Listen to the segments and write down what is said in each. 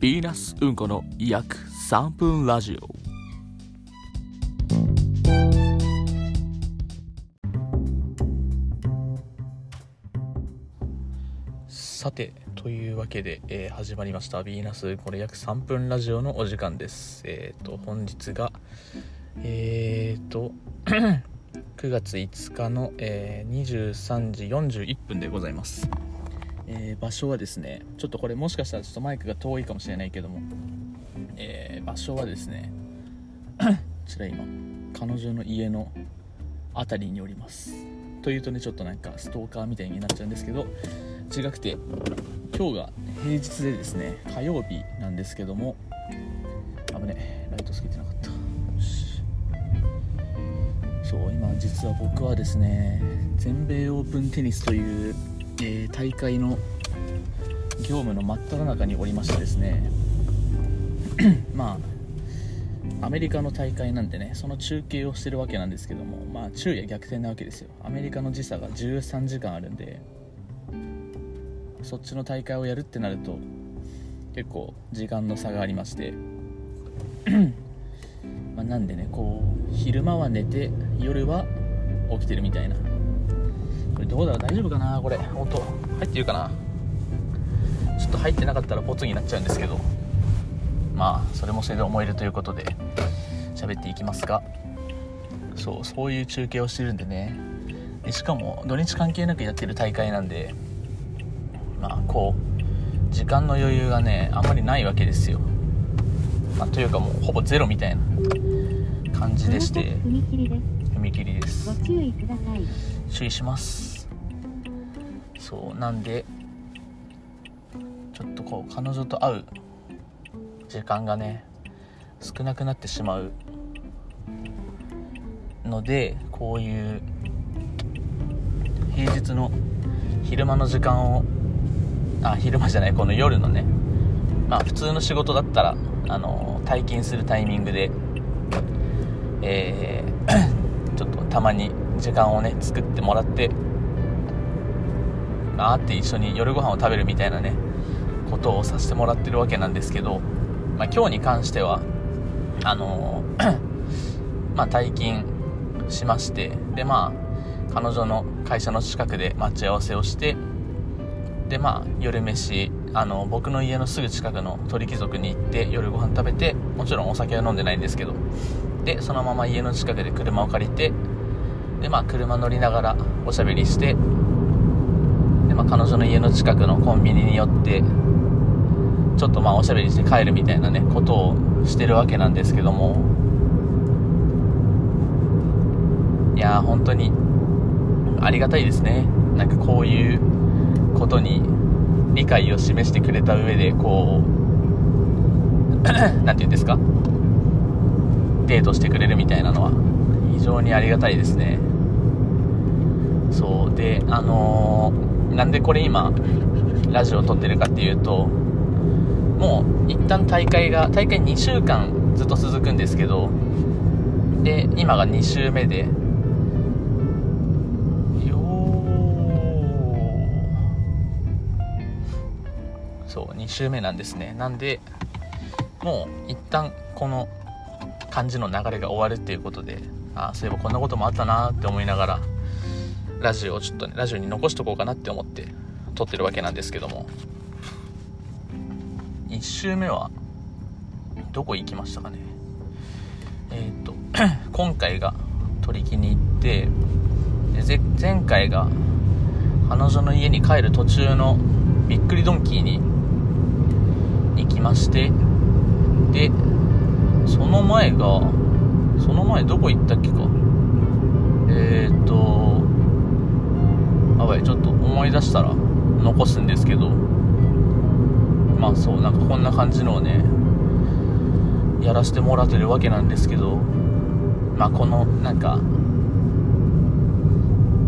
ヴィーナスうんこの約3分ラジオ。さてというわけで、えー始まりました「ヴィーナスこれ約3分ラジオ」のお時間です。えっ、と本日がえっ、と9月5日の、えー23時41分でございます。えー場所はですねちょっとこれもしかしたらちょっとマイクが遠いかもしれないけども、えー場所はですね こちら今彼女の家の辺りにおります。というとねちょっとなんかストーカーみたいになっちゃうんですけど違くて今日が平日でですね火曜日なんですけども危ねライトつけてなかった。そう今実は僕はですね全米オープンテニスという、えー大会の業務の真っ只中におりましてですね まあアメリカの大会なんでねその中継をしてるわけなんですけどもまあ昼夜逆転なわけですよ。アメリカの時差が13時間あるんでそっちの大会をやるってなると結構時間の差がありまして まなんでねこう昼間は寝て夜は起きてるみたいなこれどうだろう？大丈夫かな？これ。音。入ってるかな？ちょっと入ってなかったらポツになっちゃうんですけど。まあそれもそれで思えるということで喋っていきますが。そうそういう中継をしてるんでね。でしかも土日関係なくやってる大会なんでまあこう時間の余裕がねあんまりないわけですよ、まあ、というかもうほぼゼロみたいな感じでして。踏切です。踏切です。ご注意ください。注意しますそうなんでちょっとこう彼女と会う時間がね少なくなってしまうのでこういう平日の昼間の時間をあ昼間じゃないこの夜のねまあ普通の仕事だったらあの退勤するタイミングでえー ちょっとたまに時間をね作ってもらってあって一緒に夜ご飯を食べるみたいなねことをさせてもらってるわけなんですけど、まあ、今日に関してはあの まあ退勤しましてでまあ彼女の会社の近くで待ち合わせをしてでまあ夜飯あの僕の家のすぐ近くの鳥貴族に行って夜ご飯食べてもちろんお酒は飲んでないんですけどでそのまま家の近くで車を借りてでまあ車乗りながらおしゃべりしてで、まあ、彼女の家の近くのコンビニに寄ってちょっとまあおしゃべりして帰るみたいなねことをしてるわけなんですけども。いや本当にありがたいですね。なんかこういうことに理解を示してくれた上でこう なんて言うんですか？デートしてくれるみたいなのは。非常にありがたいですね。そうであのーなんでこれ今ラジオを撮ってるかっていうともう一旦大会が大会2週間ずっと続くんですけどで今が2週目でよー。そう2週目なんですね。なんでもう一旦この感じの流れが終わるっていうことであそういえばこんなこともあったなって思いながらラジオをちょっとねラジオに残しとこうかなって思って撮ってるわけなんですけども。1周目はどこ行きましたかね。えっ、と 今回が取り木に行ってで前回が彼女の家に帰る途中のびっくりドンキーに行きましてでその前がその前どこ行ったっけか。えー、っとばいちょっと思い出したら残すんですけどまあそうなんかこんな感じのをねやらせてもらってるわけなんですけどまあこのなんか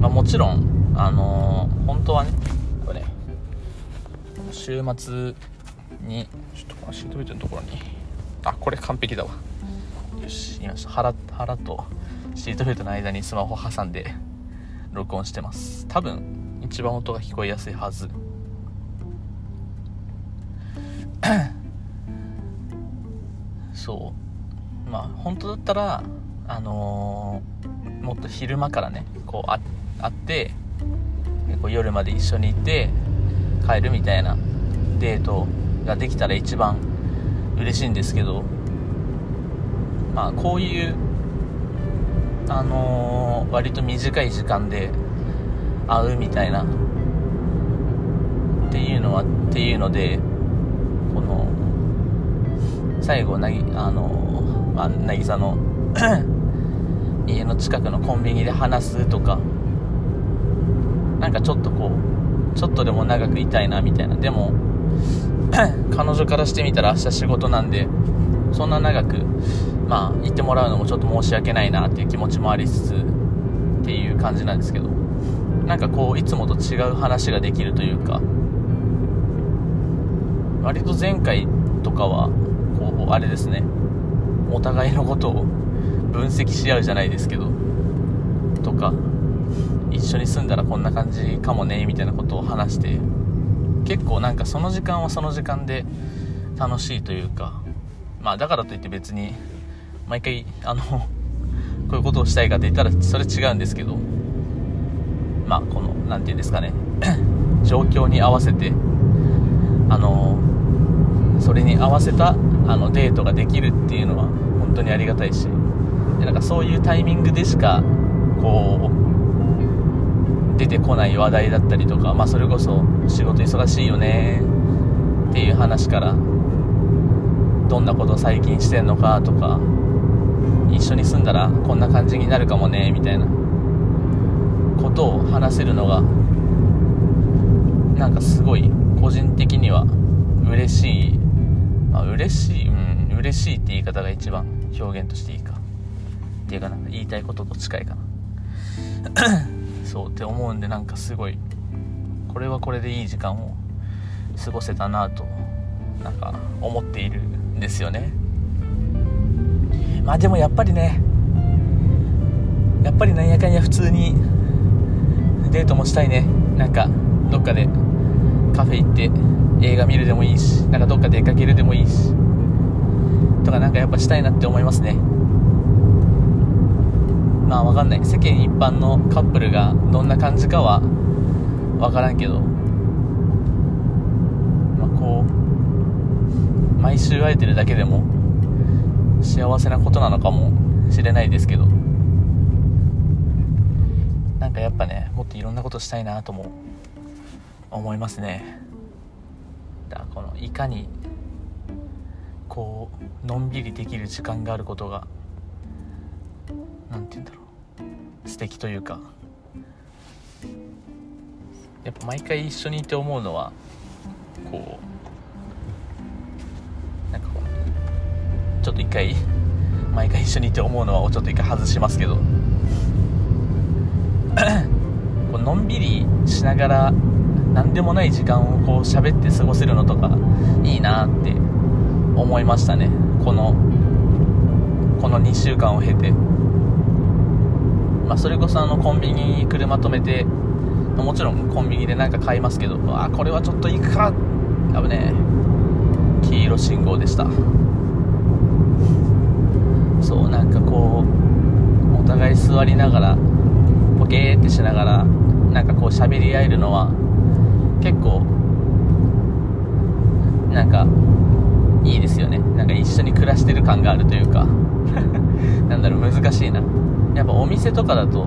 まあもちろんあのー本当はねこれ週末にちょっとこのシートベルトのところにあこれ完璧だわ。よし今腹腹とシートベルトの間にスマホ挟んで録音してます。多分一番音が聞こえやすいはず。そう。まあ本当だったらあのー、もっと昼間からねこう会ってこう夜まで一緒に行って帰るみたいなデートができたら一番嬉しいんですけどまあこういうあのー、割と短い時間で会うみたいな。っていうのはっていうのでこの最後なぎあのまあ、渚の 家の近くのコンビニで話すとか。なんかちょっとこうちょっとでも長くいたいなみたいな。でも 彼女からしてみたら明日仕事なんで。そんな長くまあ行ってもらうのもちょっと申し訳ないなっていう気持ちもありつつっていう感じなんですけど。なんかこういつもと違う話ができるというか。割と前回とかはこうあれですね。お互いのことを分析し合うじゃないですけど。とか一緒に住んだらこんな感じかもねみたいなことを話して。結構なんかその時間はその時間で楽しいというか。まあだからといって別に毎回あの こういうことをしたいかって言ったらそれ違うんですけどまあこの何て言うんですかね 状況に合わせてあのそれに合わせたあのデートができるっていうのは本当にありがたいしでなんかそういうタイミングでしかこう出てこない話題だったりとか、まあ、それこそ仕事忙しいよねっていう話からどんなこと最近してんのかとか一緒に住んだらこんな感じになるかもねみたいな。ことを話せるのがなんかすごい個人的には嬉しい、まあ、嬉しい、うん、嬉しいって言い方が一番表現としていいか。っていうかなんか言いたいことと近いかな。そうって思うんでなんかすごいこれはこれでいい時間を過ごせたなとなんか思っているですよね。まあでもやっぱりねやっぱりなんやかんや普通にデートもしたいね。なんかどっかでカフェ行って映画見るでもいいしなんかどっか出かけるでもいいしとかなんかやっぱしたいなって思いますね。まあわかんない。世間一般のカップルがどんな感じかはわからんけどまあこう毎週会えてるだけでも幸せなことなのかもしれないですけどなんかやっぱねもっといろんなことしたいなとも思いますね。だからこのいかにこうのんびりできる時間があることが何て言うんだろう。素敵というか。やっぱ毎回一緒にいて思うのはこうなんかこうちょっと一回毎回一緒にいて思うのはちょっと一回外しますけど。こうのんびりしながら何でもない時間をこう喋って過ごせるのとかいいなって思いましたね。このこの2週間を経て、まあ、それこそあのコンビニに車止めてもちろんコンビニで何か買いますけどあこれはちょっと行くか。多分ね黄色信号でした。そうなんかこうお互い座りながらボケーってしながらなんかこう喋り合えるのは結構なんかいいですよね。なんか一緒に暮らしてる感があるというか。なんだろう難しいな。やっぱお店とかだと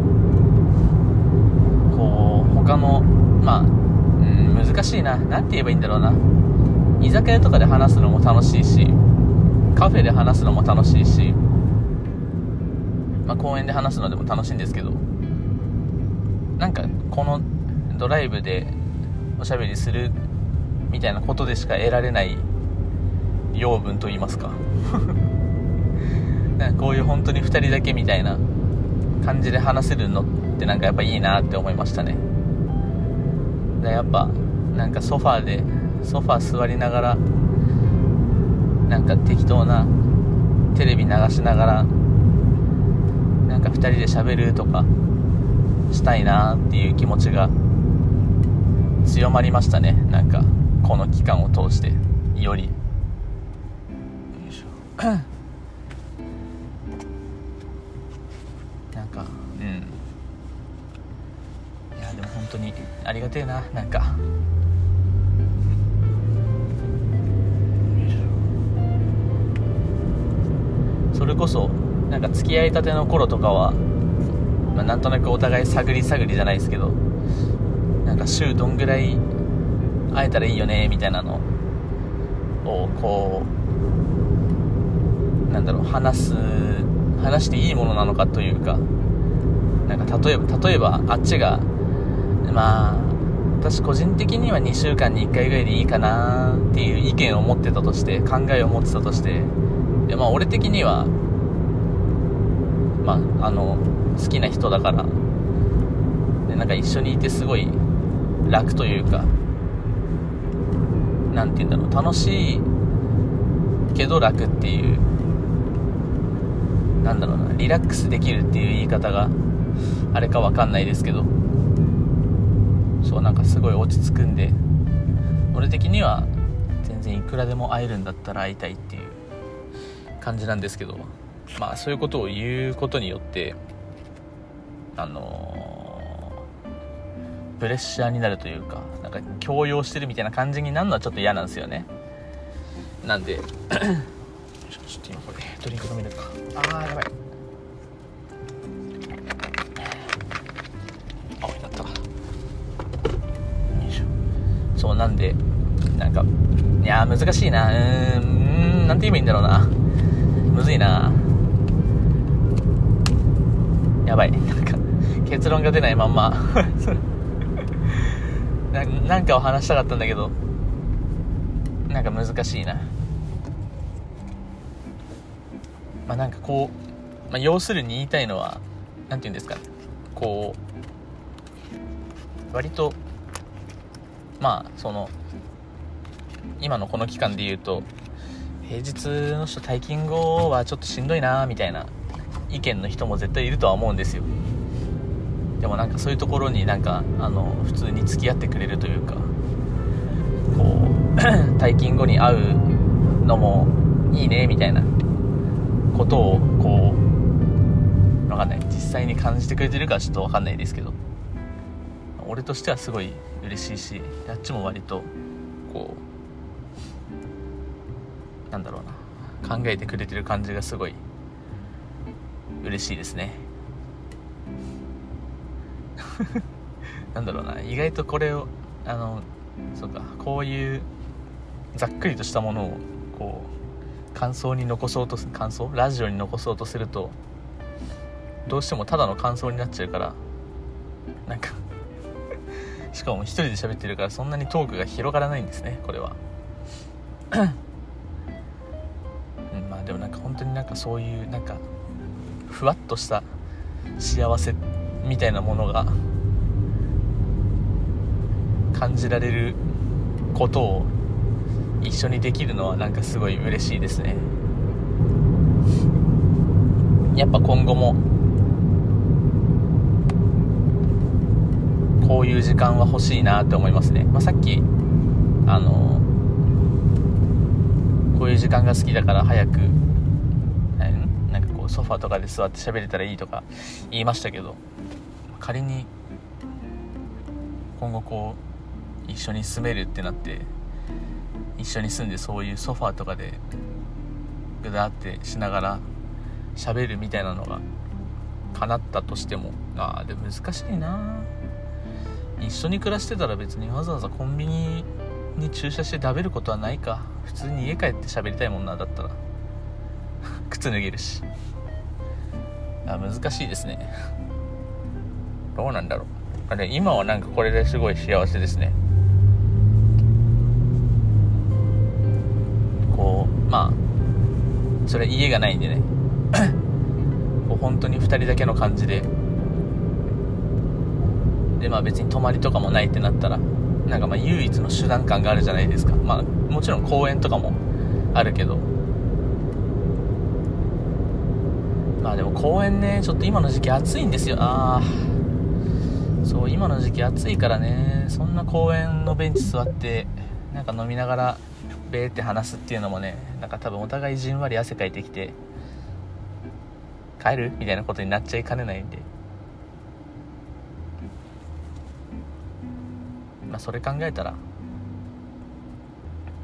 こう他のまあ、うん、難しいな。何て言えばいいんだろうな。居酒屋とかで話すのも楽しいしカフェで話すのも楽しいし、まあ、公園で話すのでも楽しいんですけどなんかこのドライブでおしゃべりするみたいなことでしか得られない養分と言いますか。なんかこういう本当に2人だけみたいな感じで話せるのってなんかやっぱいいなって思いましたね。でやっぱなんかソファーでソファ座りながらなんか適当なテレビ流しながらなんか2人でしゃべるとかしたいなっていう気持ちが強まりましたね。なんかこの期間を通してより。なんかうん。いやでも本当にありがてえななんか。それこそなんか付き合いたての頃とかは、まあ、なんとなくお互い探り探りじゃないですけどなんか週どんぐらい会えたらいいよねみたいなのをこうなんだろう話す話していいものなのかというかなんか例えば例えばあっちがまあ私個人的には2週間に1回ぐらいでいいかなっていう意見を持ってたとして考えを持ってたとしてでまあ俺的にはまああの好きな人だからでなんか一緒にいてすごい楽というか何て言うんだろう楽しいけど楽っていうなんだろうなリラックスできるっていう言い方があれか分かんないですけどそうなんかすごい落ち着くんで俺的には全然いくらでも会えるんだったら会いたいっていう感じなんですけどまあそういうことを言うことによってあのー、プレッシャーになるというかなんか強要してるみたいな感じになるのはちょっと嫌なんですよね。なんで ちょっと今これドリンク飲めるか。あーやばい。青になった。よいしょ。そうなんでなんかいや難しいな。うーんなんて言えばいいんだろうな。むずいな。やばい。なんか結論が出ないまんま。ななんかを話したかったんだけど。なんか難しいな。まあなんかこう、まあ、要するに言いたいのは何て言うんですかこう割とまあその今のこの期間で言うと平日の人退勤後はちょっとしんどいなみたいな意見の人も絶対いるとは思うんですよ。でもなんかそういうところになんかあの普通に付き合ってくれるというかこう 退勤後に会うのもいいねみたいなことをこう分かんない。実際に感じてくれてるかちょっと分かんないですけど俺としてはすごい嬉しいしあっちも割とこうなんだろうな。考えてくれてる感じがすごい嬉しいですね。なんだろうな。意外とこれをあのそうかこういうざっくりとしたものをこう感想に残そうと感想？ラジオに残そうとするとどうしてもただの感想になっちゃうからなんかしかも一人で喋ってるからそんなにトークが広がらないんですねこれは。でもなんか本当になんかそういうなんかふわっとした幸せみたいなものが感じられることを一緒にできるのはなんかすごい嬉しいですね。やっぱ今後もこういう時間は欲しいなって思いますね、まあ、さっきあのこういう時間が好きだから早くなんかこうソファーとかで座って喋れたらいいとか言いましたけど仮に今後こう一緒に住めるってなって一緒に住んでそういうソファーとかでぐだってしながら喋るみたいなのが叶ったとしてもああでも難しいな。一緒に暮らしてたら別にわざわざコンビニに駐車して食べることはないか。普通に家帰って喋りたいもんなだったら。靴脱げるし。あ難しいですね。どうなんだろう。あれ今はなんかこれですごい幸せですね。こうまあそれ家がないんでね。こう本当に2人だけの感じで。でまあ別に泊まりとかもないってなったら。なんかまあ唯一の手段感があるじゃないですか。まあもちろん公園とかもあるけど。まあでも公園ねちょっと今の時期暑いんですよ。ああそう今の時期暑いからねそんな公園のベンチ座ってなんか飲みながらベーって話すっていうのもねなんか多分お互いじんわり汗かいてきて帰る？みたいなことになっちゃいかねないんで。まあそれ考えたら。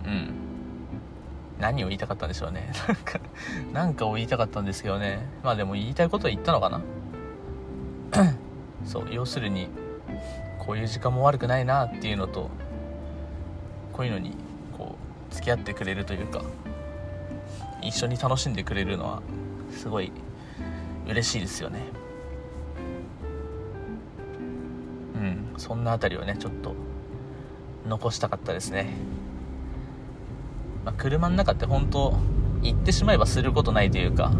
うん。何を言いたかったんでしょうね。なんかなんかを言いたかったんですけどね。まあでも言いたいことは言ったのかな。そう要するにこういう時間も悪くないなっていうのとこういうのにこう付き合ってくれるというか一緒に楽しんでくれるのはすごい嬉しいですよね。うんそんな辺りをねちょっと残したかったですね、まあ、車の中って本当行ってしまえばすることないというか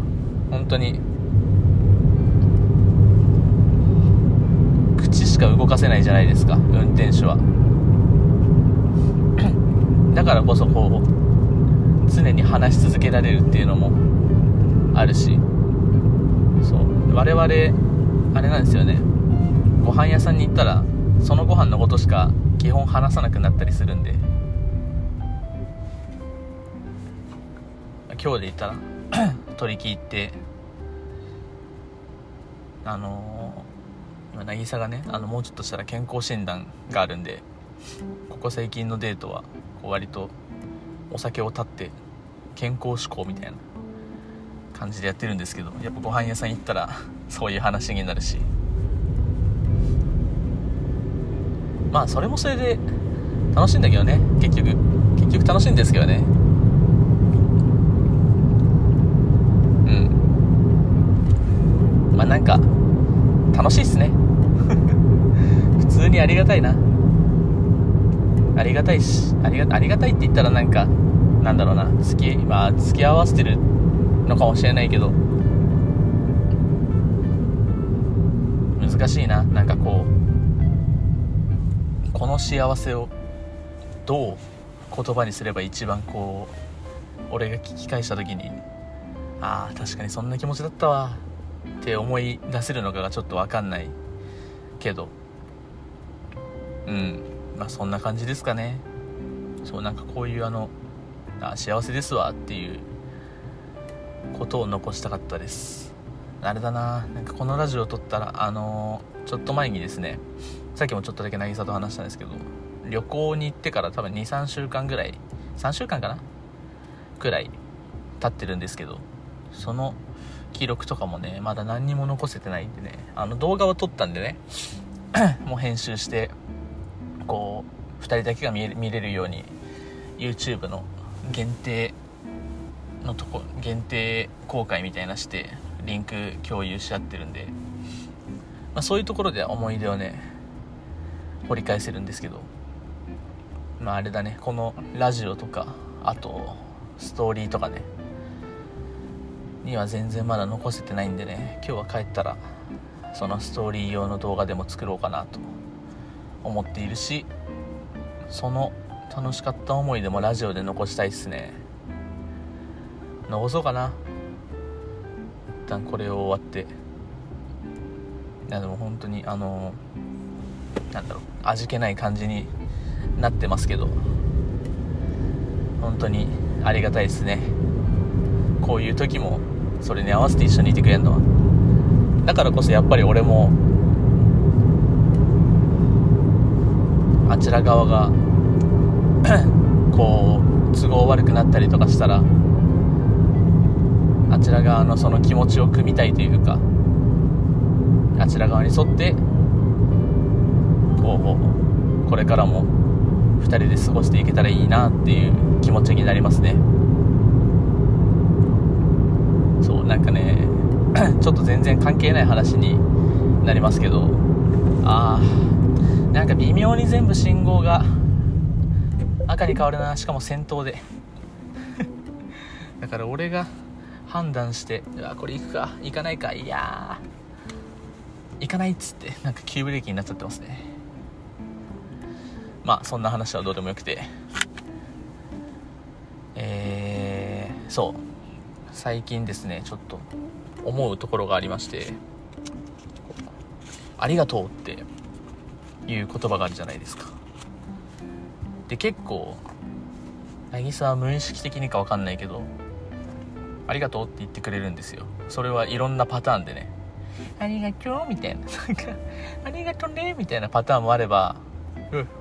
本当に口しか動かせないじゃないですか運転手は。だからこそこう常に話し続けられるっていうのもあるし。そう。我々あれなんですよね。ご飯屋さんに行ったらそのご飯のことしか基本話さなくなったりするんで。今日で言ったら 取り木行ってあのー、渚がねあのもうちょっとしたら健康診断があるんでここ最近のデートはこう割とお酒を断って健康志向みたいな感じでやってるんですけどやっぱご飯屋さん行ったらそういう話になるし。まあそれもそれで楽しいんだけどね。結局。結局楽しいんですけどね。うん。まあなんか楽しいっすね。普通にありがたいな。ありがたいしありがありがたいって言ったらなんかなんだろうな。付き,、まあ、付き合わせてるのかもしれないけど。難しいな。なんかこうこの幸せをどう言葉にすれば一番こう俺が聞き返した時にああ確かにそんな気持ちだったわって思い出せるのかがちょっと分かんないけど。うん。まあそんな感じですかね。そうなんかこういうあのあ幸せですわっていうことを残したかったです。あれだななんかこのラジオを撮ったらあのー、ちょっと前にですねさっきもちょっとだけ渚と話したんですけど旅行に行ってから多分23週間ぐらい3週間かな？くらい経ってるんですけどその記録とかもねまだ何にも残せてないんでねあの動画を撮ったんでね もう編集してこう2人だけが見れ見れるように YouTube の限定のとこ限定公開みたいなしてリンク共有し合ってるんで、まあ、そういうところで思い出をね掘り返せるんですけど。まああれだね。このラジオとかあとストーリーとかね。には全然まだ残せてないんでね。今日は帰ったらそのストーリー用の動画でも作ろうかなと。思っているしその楽しかった思いでもラジオで残したいっすね。残そうかな。一旦これを終わって。いやでも本当にあのなんだろう。味気ない感じになってますけど。本当にありがたいですね。こういう時もそれに合わせて一緒にいてくれるのは。だからこそやっぱり俺もあちら側がこう都合悪くなったりとかしたらあちら側のその気持ちを汲みたいというかあちら側に沿ってこうこれからも2人で過ごしていけたらいいなっていう気持ちになりますね。そうなんかね ちょっと全然関係ない話になりますけどああなんか微妙に全部信号が赤に変わるな。しかも先頭で。だから俺が判断してうわこれ行くか。行かないか。いや行かないっつってなんか急ブレーキになっちゃってますね。まあそんな話はどうでもよくて。えー、そう。最近ですねちょっと思うところがありまして。ありがとうっていう言葉があるじゃないですか。で結構渚は無意識的にか分かんないけどありがとうって言ってくれるんですよ。それはいろんなパターンでね。ありがとうみたいななんかありがとうねみたいなパターンもあれば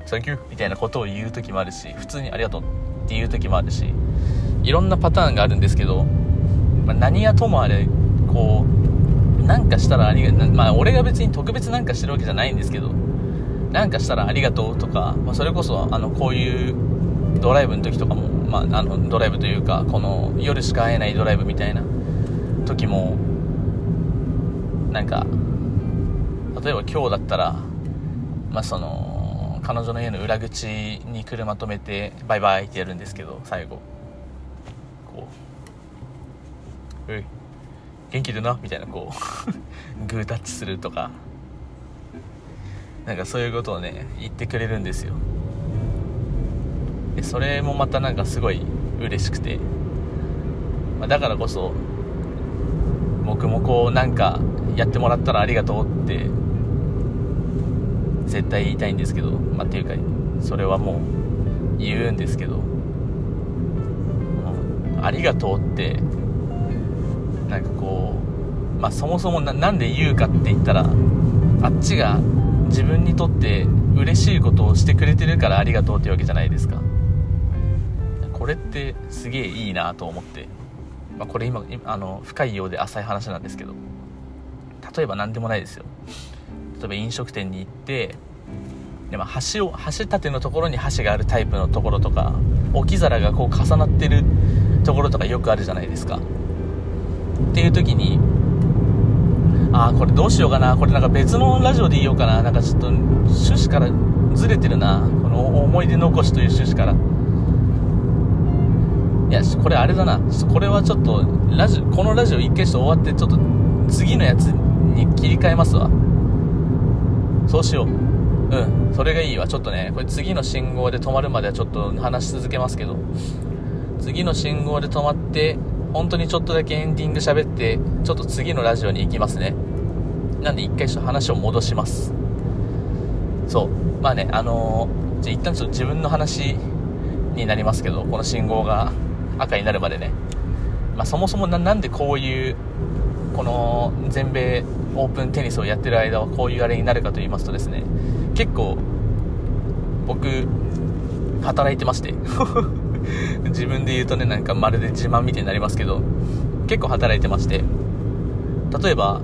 サンキューみたいなことを言う時もあるし普通にありがとうっていう時もあるしいろんなパターンがあるんですけど、まあ、何やともあれこうなんかしたらありがまあ俺が別に特別なんかしてるわけじゃないんですけどなんかしたらありがとうとか、まあ、それこそあのこういうドライブの時とかも、まあ、あのドライブというかこの夜しか会えないドライブみたいな時もなんか例えば今日だったら、まあ、その彼女の家の裏口に車止めてバイバイってやるんですけど最後。こう「うい元気でな」みたいなこう。グータッチするとか。なんかそういうことをね言ってくれるんですよ。でそれもまたなんかすごい嬉しくて、まあ、だからこそ僕もこうなんかやってもらったらありがとうって絶対言いたいんですけどまあっていうかそれはもう言うんですけどありがとうってなんかこうまあそもそもなんで言うかって言ったらあっちが自分にとって嬉しいことをしてくれてるからありがとうってわけじゃないですか。これってすげえいいなと思って、まあ、これ今あの深いようで浅い話なんですけど例えば何でもないですよ。例えば飲食店に行ってで、まあ、橋を橋立てのところに橋があるタイプのところとか置き皿がこう重なってるところとかよくあるじゃないですか。っていう時にああこれどうしようかなこれなんか別のラジオで言おうかななんかちょっと趣旨からずれてるなこの思い出残しという趣旨から。いやこれあれだなこれはちょっとラジこのラジオ一回して終わってちょっと次のやつに切り替えますわ。そうしよう。うん。それがいいわ。ちょっとねこれ次の信号で止まるまではちょっと話し続けますけど。次の信号で止まって本当にちょっとだけエンディング喋ってちょっと次のラジオに行きますね。なんで一回ちょっと話を戻します。そう。まあねあのー、じゃ一旦ちょっと自分の話になりますけどこの信号が赤になるまでね、まあ、そもそもなんでこういうこの全米オープンテニスをやってる間はこういうあれになるかと言いますとですね結構僕働いてまして 自分で言うとねなんかまるで自慢みたいになりますけど結構働いてまして例えば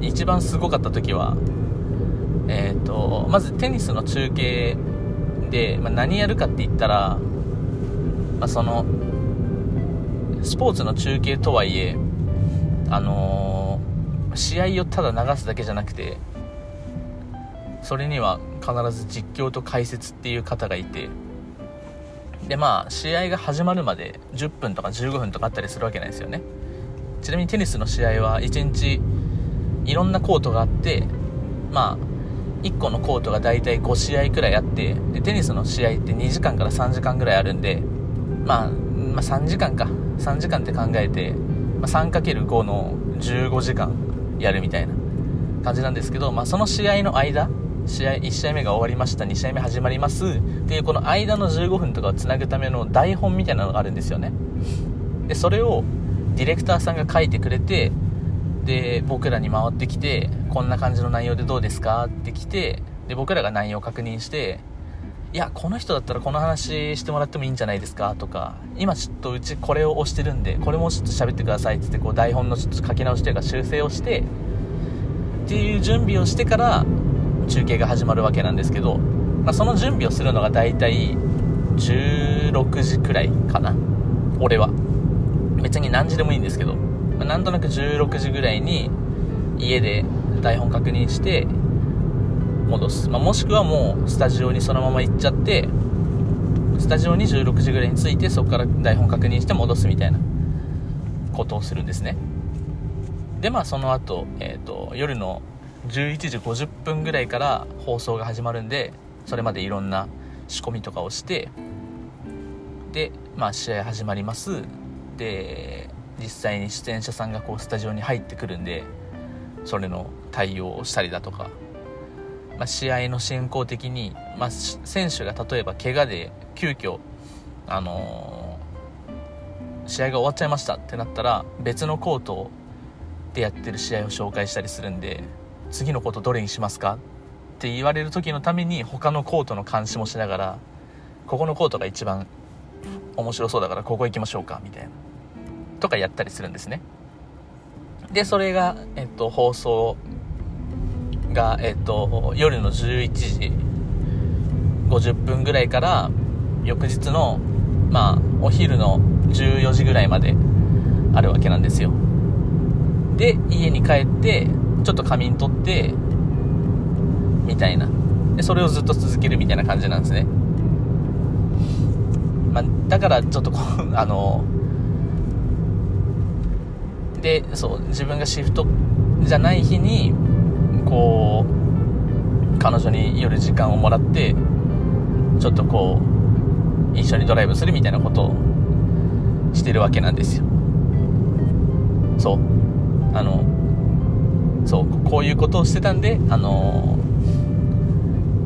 一番すごかった時はえっ、ー、とまずテニスの中継で、まあ、何やるかって言ったら、まあ、そのスポーツの中継とはいえあのー、試合をただ流すだけじゃなくてそれには必ず実況と解説っていう方がいてでまあ試合が始まるまで10分とか15分とかあったりするわけなんですよね。ちなみにテニスの試合は1日いろんなコートがあってまあ1個のコートが大体5試合くらいあってでテニスの試合って2時間から3時間ぐらいあるんで、まあ、まあ3時間か。3時間って考えて、まあ、3×5 の15時間やるみたいな感じなんですけど、まあ、その試合の間試合1試合目が終わりました2試合目始まりますっていうこの間の15分とかをつなぐための台本みたいなのがあるんですよね。でそれをディレクターさんが書いてくれてで僕らに回ってきてこんな感じの内容でどうですか？って来てで僕らが内容を確認していやこの人だったらこの話してもらってもいいんじゃないですか？とか今ちょっとうちこれを押してるんでこれもちょっと喋ってくださいってってこう台本のちょっと書き直しというか修正をしてっていう準備をしてから中継が始まるわけなんですけど、まあ、その準備をするのが大体16時くらいかな俺は。別に何時でもいいんですけどまあ、なんとなく16時ぐらいに家で台本確認して戻す、まあ、もしくはもうスタジオにそのまま行っちゃってスタジオに16時ぐらいに着いてそこから台本確認して戻すみたいなことをするんですね。でまあその後、えーと、夜の11時50分ぐらいから放送が始まるんでそれまでいろんな仕込みとかをしてでまあ試合始まります。で実際に出演者さんがこうスタジオに入ってくるんでそれの対応をしたりだとか、まあ、試合の進行的に、まあ、選手が例えば怪我で急遽あのー、試合が終わっちゃいましたってなったら別のコートでやってる試合を紹介したりするんで次のコートどれにしますかって言われる時のために他のコートの監視もしながらここのコートが一番面白そうだからここ行きましょうかみたいなとかやったりするんですね。でそれが、えっと、放送が、えっと、夜の11時50分ぐらいから翌日のまあお昼の14時ぐらいまであるわけなんですよ。で家に帰ってちょっと仮眠取ってみたいな。でそれをずっと続けるみたいな感じなんですね、まあ、だからちょっとこう あのでそう自分がシフトじゃない日にこう彼女に夜時間をもらってちょっとこう一緒にドライブするみたいなことをしてるわけなんですよ。そう。あのそうこういうことをしてたんであの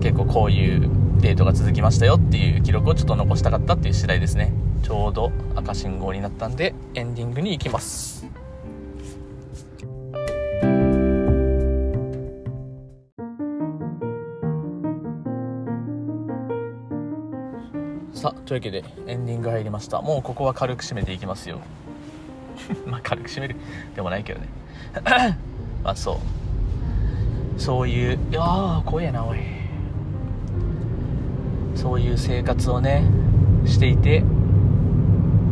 結構こういうデートが続きましたよっていう記録をちょっと残したかったっていう次第ですね。ちょうど赤信号になったんでエンディングに行きます。というわけでエンディング入りました。もうここは軽く締めていきますよ。まあ軽く締める。でもないけどね。まあそう。そういういやー怖えなおい。そういう生活をねしていて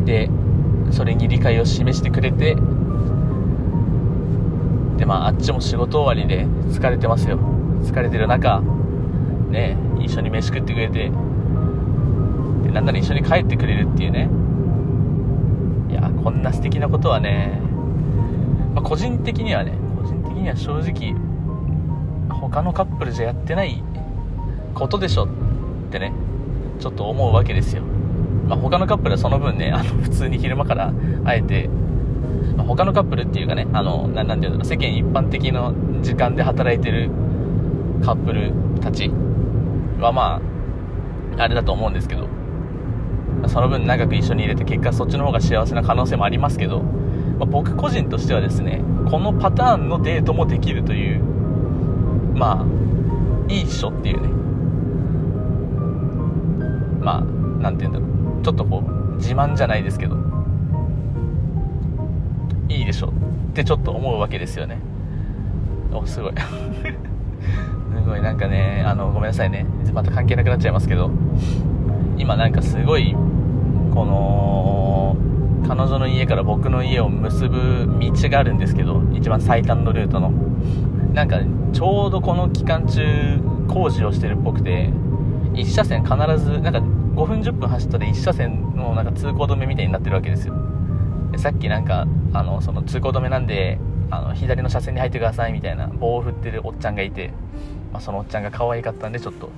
でそれに理解を示してくれてでまああっちも仕事終わりで疲れてますよ。疲れてる中ね一緒に飯食ってくれてなんなら一緒に帰ってくれるっていうね。いやこんな素敵なことはね、まあ、個人的にはね個人的には正直他のカップルじゃやってないことでしょってねちょっと思うわけですよ、まあ、他のカップルはその分ねあの普通に昼間からあえて、まあ、他のカップルっていうかねあのななんていうの世間一般的な時間で働いてるカップルたちはまああれだと思うんですけどその分長く一緒に入れて結果そっちの方が幸せな可能性もありますけど、まあ、僕個人としてはですねこのパターンのデートもできるというまあいいっしょっていうね。まあ何て言うんだろう。ちょっとこう自慢じゃないですけどいいでしょってちょっと思うわけですよね。おすごい。すごい。なんかねあのごめんなさいね。また関係なくなっちゃいますけど今なんかすごいこの彼女の家から僕の家を結ぶ道があるんですけど一番最短のルートの。なんかちょうどこの期間中工事をしてるっぽくて1車線必ずなんか5分10分走ったら1車線のなんか通行止めみたいになってるわけですよ。でさっきなんかあのその通行止めなんであの左の車線に入ってくださいみたいな棒を振ってるおっちゃんがいて、まあ、そのおっちゃんが可愛かったんでちょっと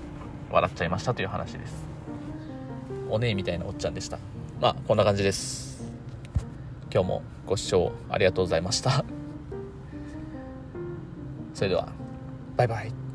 笑っちゃいましたという話です。お姉みたいなおっちゃんでした。まあこんな感じです。今日もご視聴ありがとうございました。それではバイバイ。